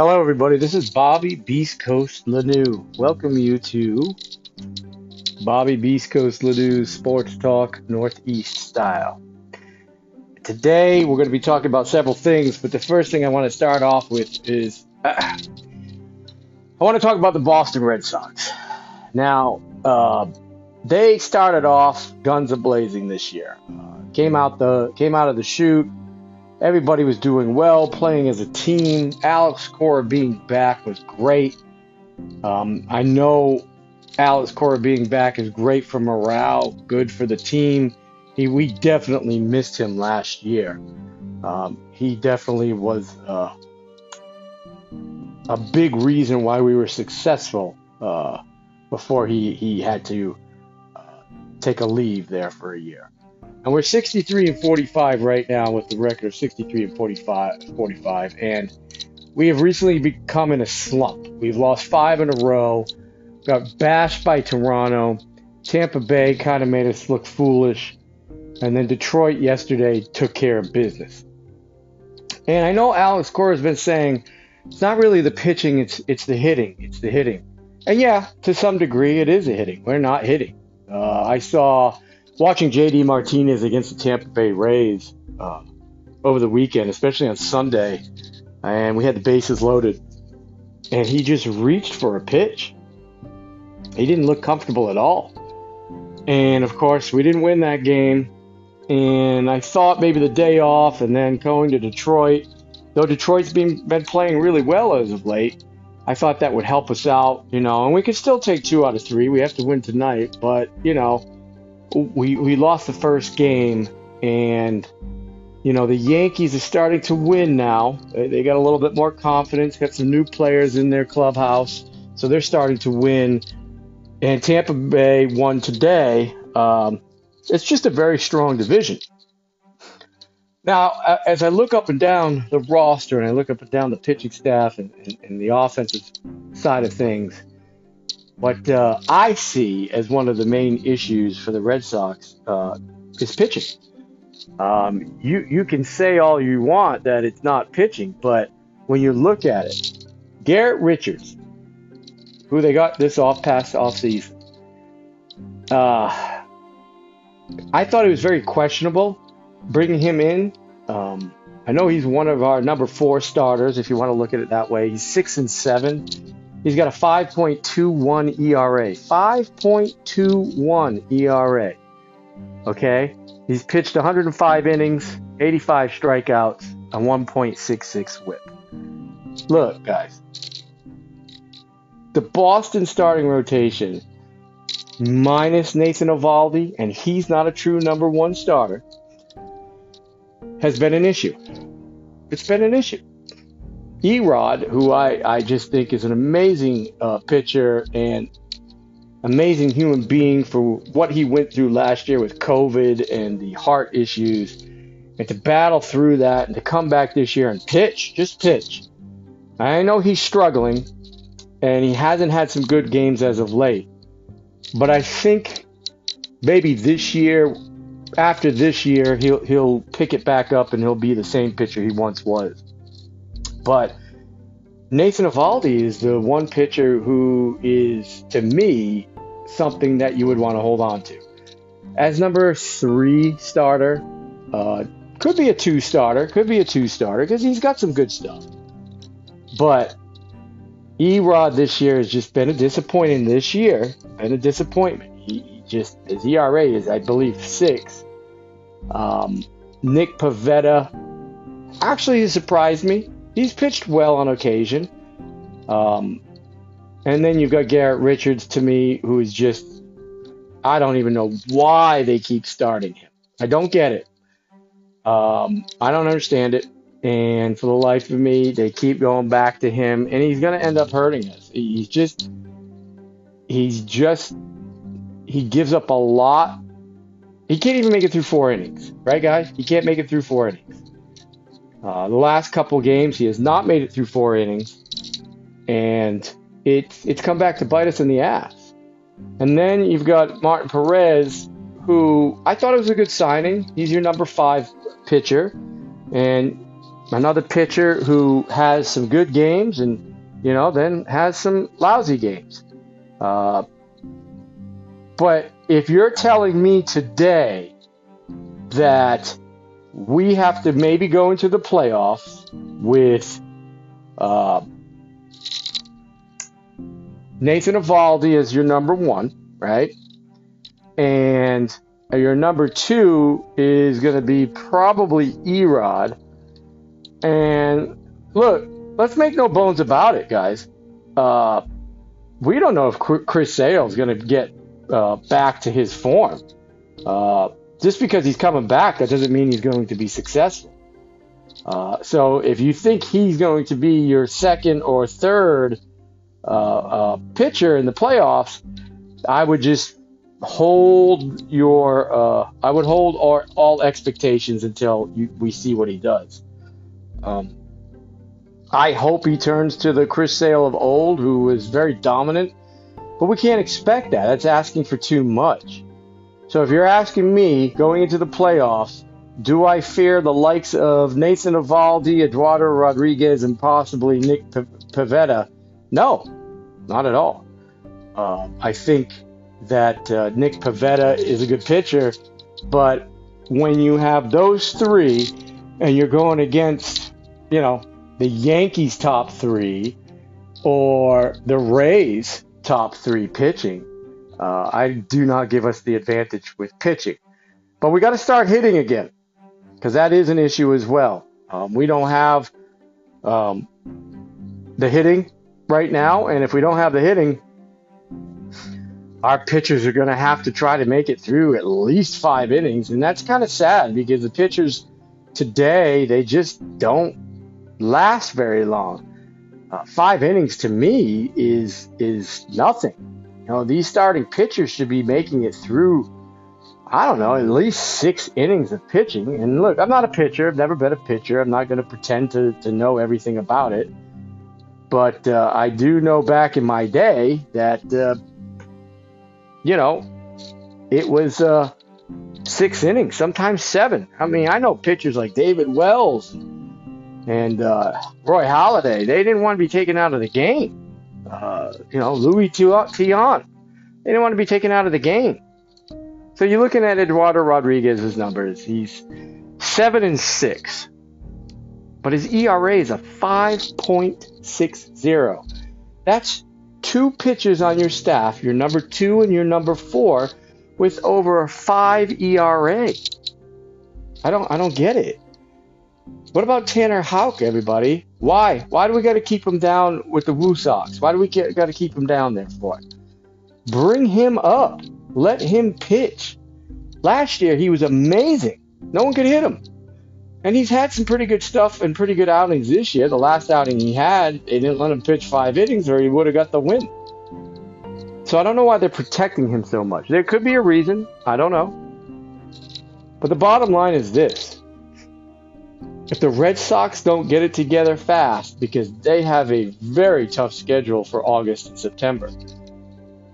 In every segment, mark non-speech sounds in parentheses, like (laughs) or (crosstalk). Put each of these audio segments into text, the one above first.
Hello, everybody. This is Bobby Beast Coast Lanou. Welcome you to Bobby Beast Coast Lanou's Sports Talk Northeast style. Today, we're going to be talking about several things, but the first thing I want to start off with is uh, I want to talk about the Boston Red Sox. Now, uh, they started off guns a blazing this year. Uh, came out the came out of the chute Everybody was doing well, playing as a team. Alex Cora being back was great. Um, I know Alex Cora being back is great for morale, good for the team. He, we definitely missed him last year. Um, he definitely was uh, a big reason why we were successful uh, before he, he had to uh, take a leave there for a year. And we're 63 and 45 right now with the record of 63 and 45, 45. And we have recently become in a slump. We've lost five in a row, got bashed by Toronto. Tampa Bay kind of made us look foolish. And then Detroit yesterday took care of business. And I know Alex Cora has been saying it's not really the pitching, it's it's the hitting. It's the hitting. And yeah, to some degree, it is a hitting. We're not hitting. Uh, I saw watching JD Martinez against the Tampa Bay Rays uh, over the weekend, especially on Sunday, and we had the bases loaded, and he just reached for a pitch. He didn't look comfortable at all. And of course, we didn't win that game. And I thought maybe the day off and then going to Detroit, though Detroit's been, been playing really well as of late, I thought that would help us out, you know, and we could still take two out of three. We have to win tonight, but, you know, we we lost the first game, and you know the Yankees are starting to win now. They got a little bit more confidence, got some new players in their clubhouse, so they're starting to win. And Tampa Bay won today. Um, it's just a very strong division. Now, as I look up and down the roster and I look up and down the pitching staff and, and, and the offensive side of things, what uh, I see as one of the main issues for the Red Sox uh, is pitching. Um, you you can say all you want that it's not pitching, but when you look at it, Garrett Richards, who they got this off past off season, uh, I thought it was very questionable bringing him in. Um, I know he's one of our number four starters, if you want to look at it that way. He's six and seven He's got a 5.21 ERA. 5.21 ERA. Okay? He's pitched 105 innings, 85 strikeouts, a 1.66 whip. Look, guys. The Boston starting rotation, minus Nathan Eovaldi, and he's not a true number one starter, has been an issue. It's been an issue. Erod, who I, I just think is an amazing uh, pitcher and amazing human being for what he went through last year with COVID and the heart issues, and to battle through that and to come back this year and pitch, just pitch. I know he's struggling and he hasn't had some good games as of late, but I think maybe this year, after this year, he'll he'll pick it back up and he'll be the same pitcher he once was. But Nathan Eovaldi is the one pitcher who is, to me, something that you would want to hold on to. As number three starter, uh, could be a two starter, could be a two starter because he's got some good stuff. But Erod this year has just been a disappointing this year, been a disappointment. He, he just his ERA is, I believe, six. Um, Nick Pivetta actually surprised me he's pitched well on occasion. Um, and then you've got Garrett Richards to me, who is just, I don't even know why they keep starting him. I don't get it. Um, I don't understand it. And for the life of me, they keep going back to him, and he's going to end up hurting us. He's just, he's just, he gives up a lot. He can't even make it through four innings, right, guys? He can't make it through four innings. Uh, the last couple games, he has not made it through four innings, and it's it's come back to bite us in the ass. And then you've got Martin Perez, who I thought it was a good signing. He's your number five pitcher, and another pitcher who has some good games and, you know, then has some lousy games. Uh, but if you're telling me today that we have to maybe go into the playoffs with uh, Nathan Eovaldi as your number one, right? And your number two is going to be probably Erod. And look, let's make no bones about it, guys. Uh, we don't know if Chris Sale is going to get uh, back to his form. Uh, just because he's coming back, that doesn't mean he's going to be successful. Uh, so if you think he's going to be your second or third uh, uh, pitcher in the playoffs, I would just hold your uh, I would hold all, all expectations until you, we see what he does. Um, I hope he turns to the Chris Sale of old, who was very dominant, but we can't expect that. That's asking for too much. So if you're asking me going into the playoffs, do I fear the likes of Nathan Eovaldi, Eduardo Rodriguez, and possibly Nick P- Pivetta? No, not at all. Uh, I think that uh, Nick Pivetta is a good pitcher, but when you have those three and you're going against, you know, the Yankees top three or the Rays top three pitching, uh, I do not give us the advantage with pitching. But we got to start hitting again because that is an issue as well. Um, we don't have um, the hitting right now, and if we don't have the hitting, our pitchers are going to have to try to make it through at least five innings, and that's kind of sad because the pitchers today they just don't last very long. Uh, five innings to me is is nothing. You know, these starting pitchers should be making it through, I don't know, at least six innings of pitching. And look, I'm not a pitcher. I've never been a pitcher. I'm not going to pretend to, to know everything about it. But uh, I do know back in my day that, uh, you know, it was uh, six innings, sometimes seven. I mean, I know pitchers like David Wells and uh, Roy Halladay. They didn't want to be taken out of the game uh, you know, Luis Tiant. They didn't want to be taken out of the game. So you're looking at Eduardo Rodriguez's numbers. He's seven and six, but his ERA is a 5.60. That's two pitchers on your staff, your number two and your number four, with over a five ERA. I don't, I don't get it. What about Tanner Houck, everybody? Why? Why do we got to keep him down with the Woo Sox? Why do we got to keep him down there for? it? Bring him up. Let him pitch. Last year he was amazing. No one could hit him. And he's had some pretty good stuff and pretty good outings this year. The last outing he had, they didn't let him pitch five innings or he would have got the win. So I don't know why they're protecting him so much. There could be a reason. I don't know. But the bottom line is this if the Red Sox don't get it together fast, because they have a very tough schedule for August and September,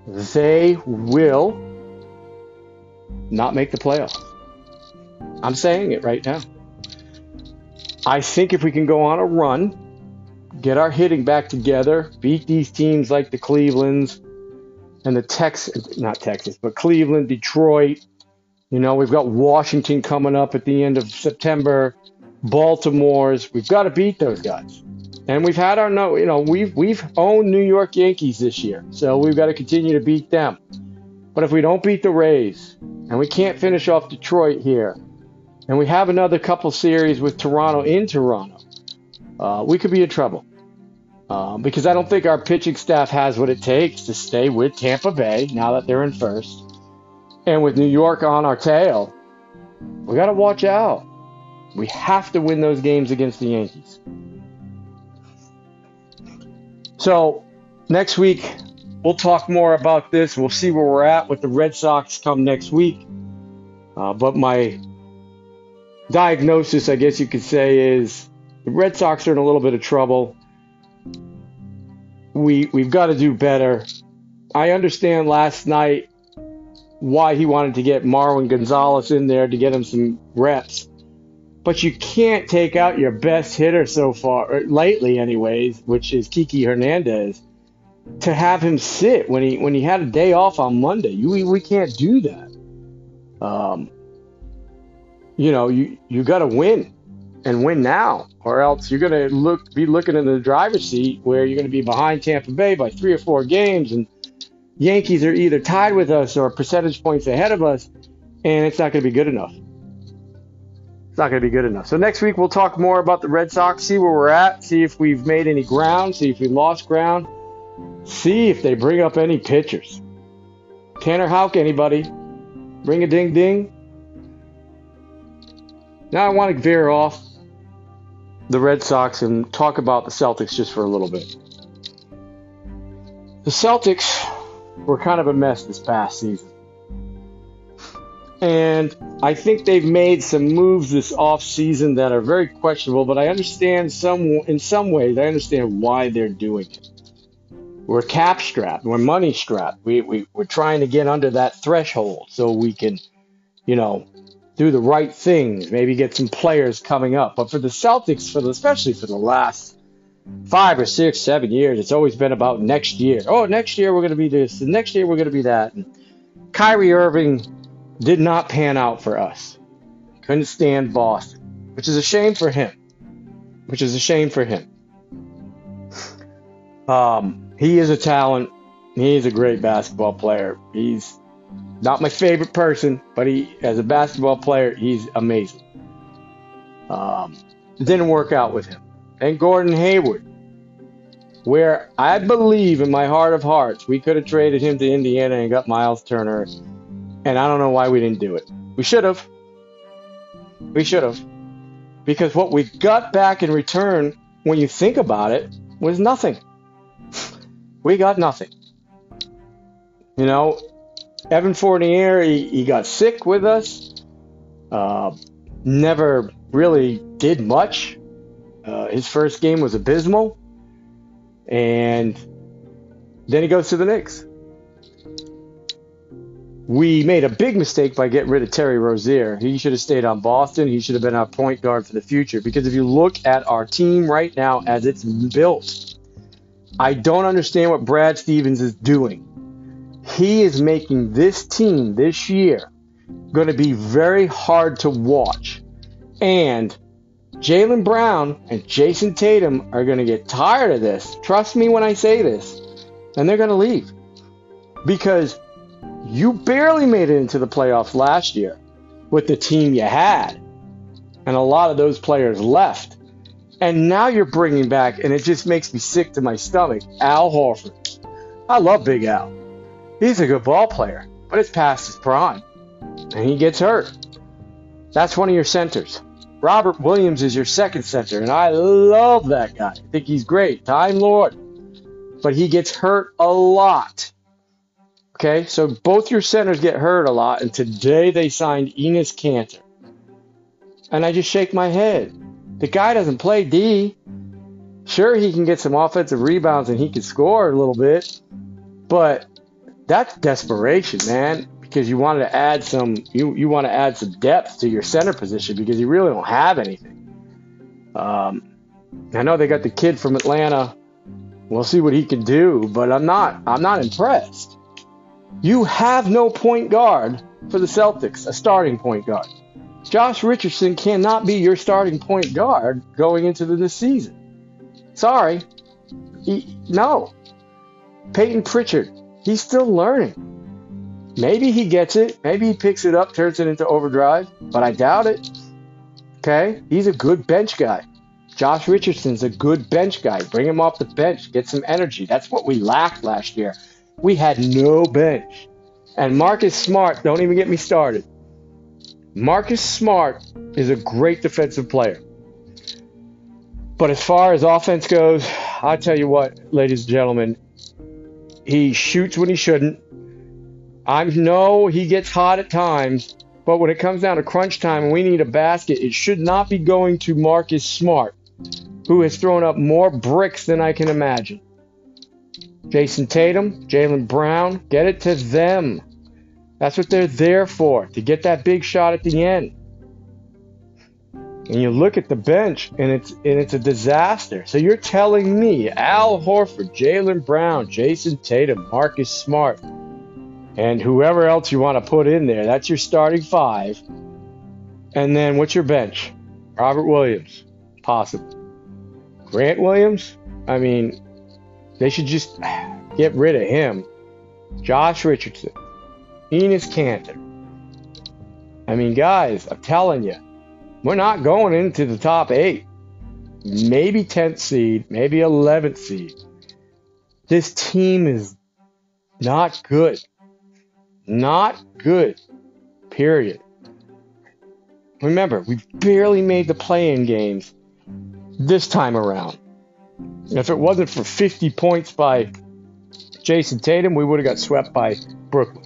they will not make the playoffs. I'm saying it right now. I think if we can go on a run, get our hitting back together, beat these teams like the Clevelands and the Texas, not Texas, but Cleveland, Detroit. You know, we've got Washington coming up at the end of September. Baltimore's. We've got to beat those guys. And we've had our no, you know, we've we've owned New York Yankees this year, so we've got to continue to beat them. But if we don't beat the Rays, and we can't finish off Detroit here, and we have another couple series with Toronto in Toronto, uh, we could be in trouble. Uh, because I don't think our pitching staff has what it takes to stay with Tampa Bay now that they're in first, and with New York on our tail, we got to watch out. We have to win those games against the Yankees. So, next week, we'll talk more about this. We'll see where we're at with the Red Sox come next week. Uh, but my diagnosis, I guess you could say, is the Red Sox are in a little bit of trouble. We we've got to do better. I understand last night why he wanted to get Marwin Gonzalez in there to get him some reps. But you can't take out your best hitter so far, lately, anyways, which is Kiki Hernandez, to have him sit when he when he had a day off on Monday. You, we, can't do that. Um, you know, you you got to win and win now, or else you're going to look be looking in the driver's seat where you're going to be behind Tampa Bay by three or four games, and Yankees are either tied with us or percentage points ahead of us, and it's not going to be good enough. It's not going to be good enough. So next week we'll talk more about the Red Sox, see where we're at, see if we've made any ground, see if we lost ground, see if they bring up any pitchers. Tanner Houck, anybody? Ring a ding ding. Now I want to veer off the Red Sox and talk about the Celtics just for a little bit. The Celtics were kind of a mess this past season. And I think they've made some moves this offseason that are very questionable, but I understand some in some ways I understand why they're doing it. We're cap strapped, we're money strapped. We, we we're trying to get under that threshold so we can, you know, do the right things, maybe get some players coming up. But for the Celtics, for the, especially for the last five or six, seven years, it's always been about next year. Oh, next year we're going to be this, and next year we're going to be that. And Kyrie Irving did not pan out for us. Couldn't stand Boston, which is a shame for him. Which is a shame for him. Um, he is a talent. He's a great basketball player. He's not my favorite person, but he, as a basketball player, he's amazing. Um, didn't work out with him. And Gordon Hayward, where I believe in my heart of hearts, we could have traded him to Indiana and got Myles Turner and I don't know why we didn't do it. We should have. We should have. Because what we got back in return, when you think about it, was nothing. We got nothing. You know, Evan Fournier, he, he got sick with us. Uh, never really did much. Uh, his first game was abysmal. And then he goes to the Knicks we made a big mistake by getting rid of Terry Rozier. He should have stayed on Boston. He should have been our point guard for the future. Because if you look at our team right now as it's built, I don't understand what Brad Stevens is doing. He is making this team this year going to be very hard to watch. And Jaylen Brown and Jayson Tatum are going to get tired of this. Trust me when I say this. And they're going to leave. Because you barely made it into the playoffs last year with the team you had. And a lot of those players left. And now you're bringing back, and it just makes me sick to my stomach, Al Horford. I love Big Al. He's a good ball player, but it's past his prime. And he gets hurt. That's one of your centers. Robert Williams is your second center, and I love that guy. I think he's great. Time Lord. But he gets hurt a lot. Okay, so both your centers get hurt a lot, and today they signed Enes Kanter. And I just shake my head. The guy doesn't play D. Sure, he can get some offensive rebounds and he can score a little bit, but that's desperation, man. Because you want to add some, you you want to add some depth to your center position because you really don't have anything. Um, I know they got the kid from Atlanta. We'll see what he can do, but I'm not I'm not impressed. You have no point guard for the Celtics, a starting point guard. Josh Richardson cannot be your starting point guard going into this season. Sorry. He, no. Payton Pritchard, he's still learning. Maybe he gets it. Maybe he picks it up, turns it into overdrive, but I doubt it. Okay? He's a good bench guy. Josh Richardson's a good bench guy. Bring him off the bench, get some energy. That's what we lacked last year. We had no bench. And Marcus Smart, don't even get me started. Marcus Smart is a great defensive player. But as far as offense goes, I tell you what, ladies and gentlemen, he shoots when he shouldn't. I know he gets hot at times, but when it comes down to crunch time and we need a basket, it should not be going to Marcus Smart, who has thrown up more bricks than I can imagine. Jayson Tatum, Jaylen Brown, get it to them. That's what they're there for, to get that big shot at the end. and you look at the bench and it's and it's a disaster. So you're telling me Al Horford, Jaylen Brown, Jayson Tatum, Marcus Smart, and whoever else you want to put in there, that's your starting five. And then what's your bench? Robert Williams, possible. Grant Williams, I mean, they should just get rid of him. Josh Richardson, Enes Kanter. I mean, guys, I'm telling you, we're not going into the top eight. Maybe 10th seed, maybe 11th seed. This team is not good. Not good. Period. Remember, we barely made the play in games this time around. If it wasn't for 50 points by Jayson Tatum, we would have got swept by Brooklyn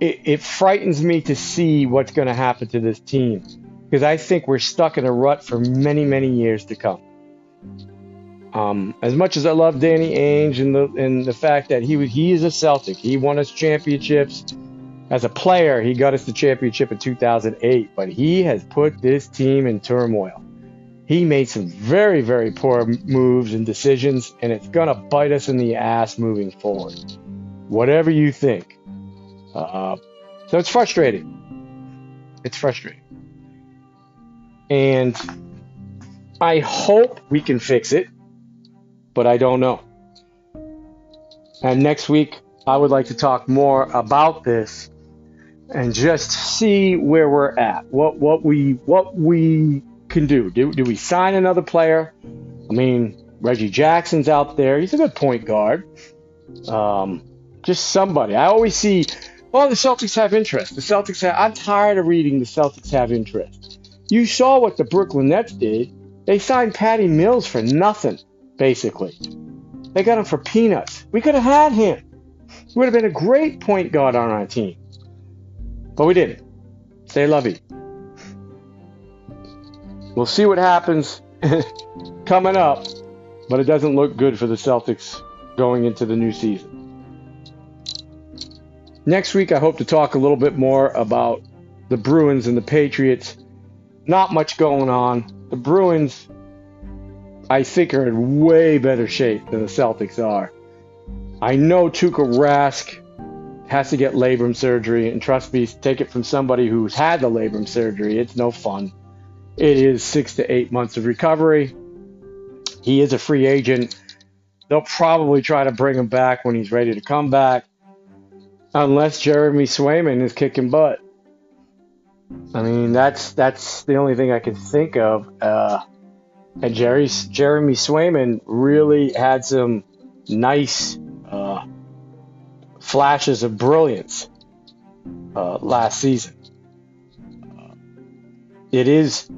it, it frightens me to see what's going to happen to this team because I think we're stuck in a rut for many, many years to come. Um, as much as I love Danny Ainge and the and the fact that he he is a Celtic, he won us championships. As a player, he got us the championship in 2008, but he has put this team in turmoil. He made some very, very poor moves and decisions, and it's gonna bite us in the ass moving forward. Whatever you think, uh, so it's frustrating. It's frustrating. And I hope we can fix it, but I don't know. And next week, I would like to talk more about this and just see where we're at. What what we what we can do. Do do we sign another player? I mean, Reggie Jackson's out there. He's a good point guard. Um, just somebody. I always see well, the Celtics have interest. The Celtics have. I'm tired of reading the Celtics have interest. You saw what the Brooklyn Nets did. They signed Patty Mills for nothing, basically. They got him for peanuts. We could have had him. He would have been a great point guard on our team. But we didn't. Stay lovey. We'll see what happens (laughs) coming up, but it doesn't look good for the Celtics going into the new season. Next week, I hope to talk a little bit more about the Bruins and the Patriots. Not much going on. The Bruins, I think, are in way better shape than the Celtics are. I know Tuukka Rask has to get labrum surgery, and trust me, take it from somebody who's had the labrum surgery. It's no fun. It is six to eight months of recovery. He is a free agent. They'll probably try to bring him back when he's ready to come back. Unless Jeremy Swayman is kicking butt. I mean, that's that's the only thing I can think of. Uh, and Jerry Jeremy Swayman really had some nice uh, flashes of brilliance uh, last season. It is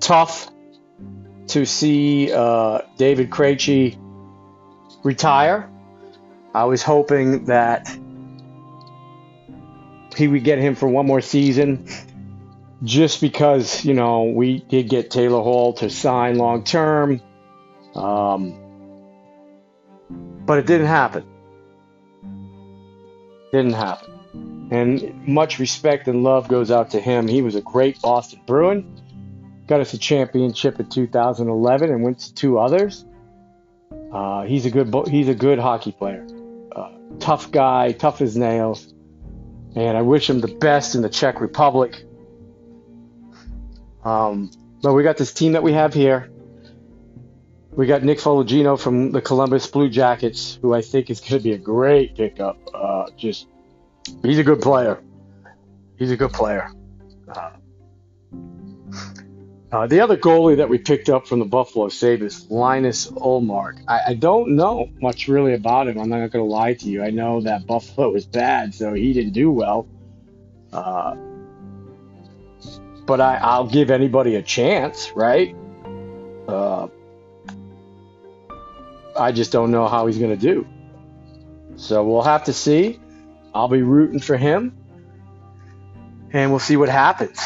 tough to see uh, David Krejci retire. I was hoping that he would get him for one more season just because, you know, we did get Taylor Hall to sign long term. Um, but it didn't happen. Didn't happen. And much respect and love goes out to him. He was a great Boston Bruin. Got us a championship in 2011 and went to two others. Uh, he's a good he's a good hockey player. Uh, tough guy, tough as nails. And I wish him the best in the Czech Republic. Um, but we got this team that we have here. We got Nick Foligno from the Columbus Blue Jackets, who I think is going to be a great pickup. Uh, just, he's a good player. He's a good player. Uh, uh, the other goalie that we picked up from the Buffalo Sabres, Linus Ullmark. I, I don't know much really about him. I'm not going to lie to you. I know that Buffalo was bad, so he didn't do well. Uh, but I, I'll give anybody a chance, right? Uh, I just don't know how he's going to do. So we'll have to see. I'll be rooting for him, and we'll see what happens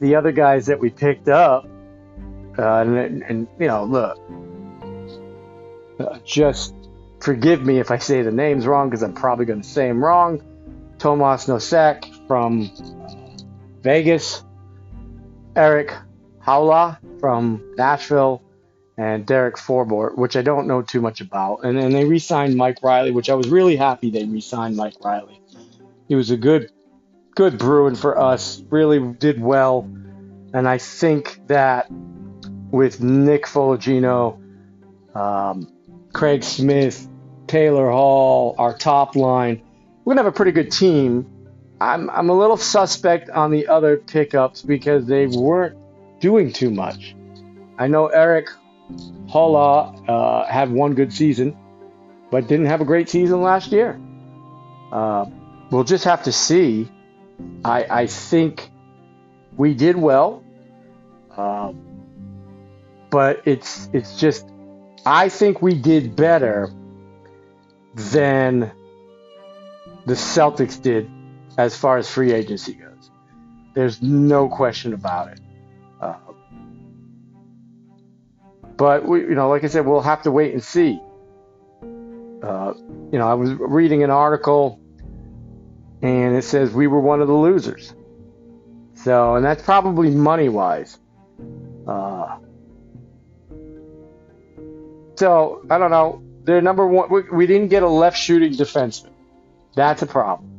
the other guys that we picked up, uh, and, and, you know, look, uh, just forgive me if I say the names wrong because I'm probably going to say them wrong. Tomas Nosek from Vegas, Erik Haula from Nashville and Derek Forbort, which I don't know too much about. And then they re signed Mike Reilly, which I was really happy they re signed Mike Reilly. He was a good, good Bruin for us, really did well. And I think that with Nick Foligno, um, Craig Smith, Taylor Hall, our top line, we're to have a pretty good team. I'm, I'm a little suspect on the other pickups because they weren't doing too much. I know Erik Haula uh, had one good season, but didn't have a great season last year. Uh, we'll just have to see. I, I think we did well, uh, but it's it's just I think we did better than the Celtics did as far as free agency goes. There's no question about it. Uh, but we, you know, like I said, we'll have to wait and see. Uh, you know, I was reading an article, and it says we were one of the losers. So, and that's probably money wise. Uh, so I don't know. They're number one. We, we didn't get a left shooting defenseman. That's a problem.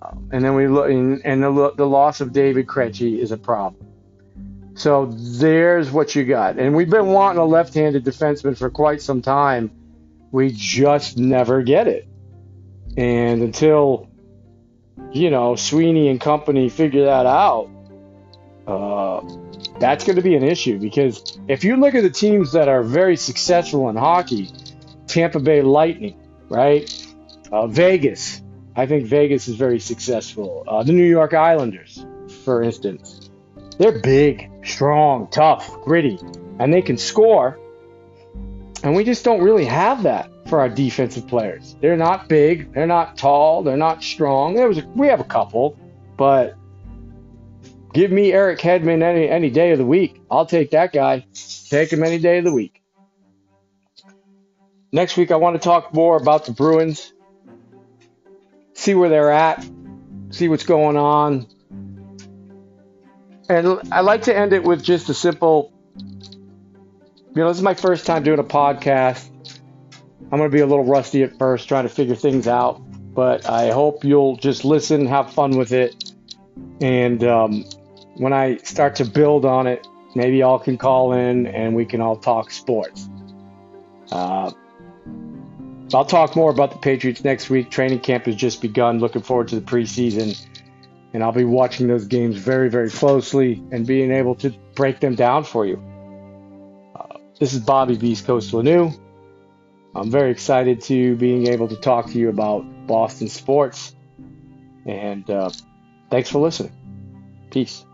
Um, and then we look, and, and the, the loss of David Krejci is a problem. So there's what you got. And we've been wanting a left-handed defenseman for quite some time. We just never get it. And until you know Sweeney and company figure that out, uh, that's going to be an issue because if you look at the teams that are very successful in hockey, Tampa Bay Lightning, right? Uh, Vegas, I think Vegas is very successful. Uh, the New York Islanders, for instance, they're big, strong, tough, gritty, and they can score. And we just don't really have that for our defensive players. They're not big, they're not tall, they're not strong. There was a, we have a couple, but Give me Eric Hedman any any day of the week. I'll take that guy. Take him any day of the week. Next week, I want to talk more about the Bruins. See where they're at. See what's going on. And I like to end it with just a simple. You know, this is my first time doing a podcast. I'm going to be a little rusty at first, trying to figure things out. But I hope you'll just listen, have fun with it, and um, when I start to build on it, maybe y'all can call in and we can all talk sports. Uh, I'll talk more about the Patriots next week. Training camp has just begun. Looking forward to the preseason. And I'll be watching those games very, very closely and being able to break them down for you. Uh, this is Bobby Beast Coast Lanu. I'm very excited to being able to talk to you about Boston sports. And uh, thanks for listening. Peace.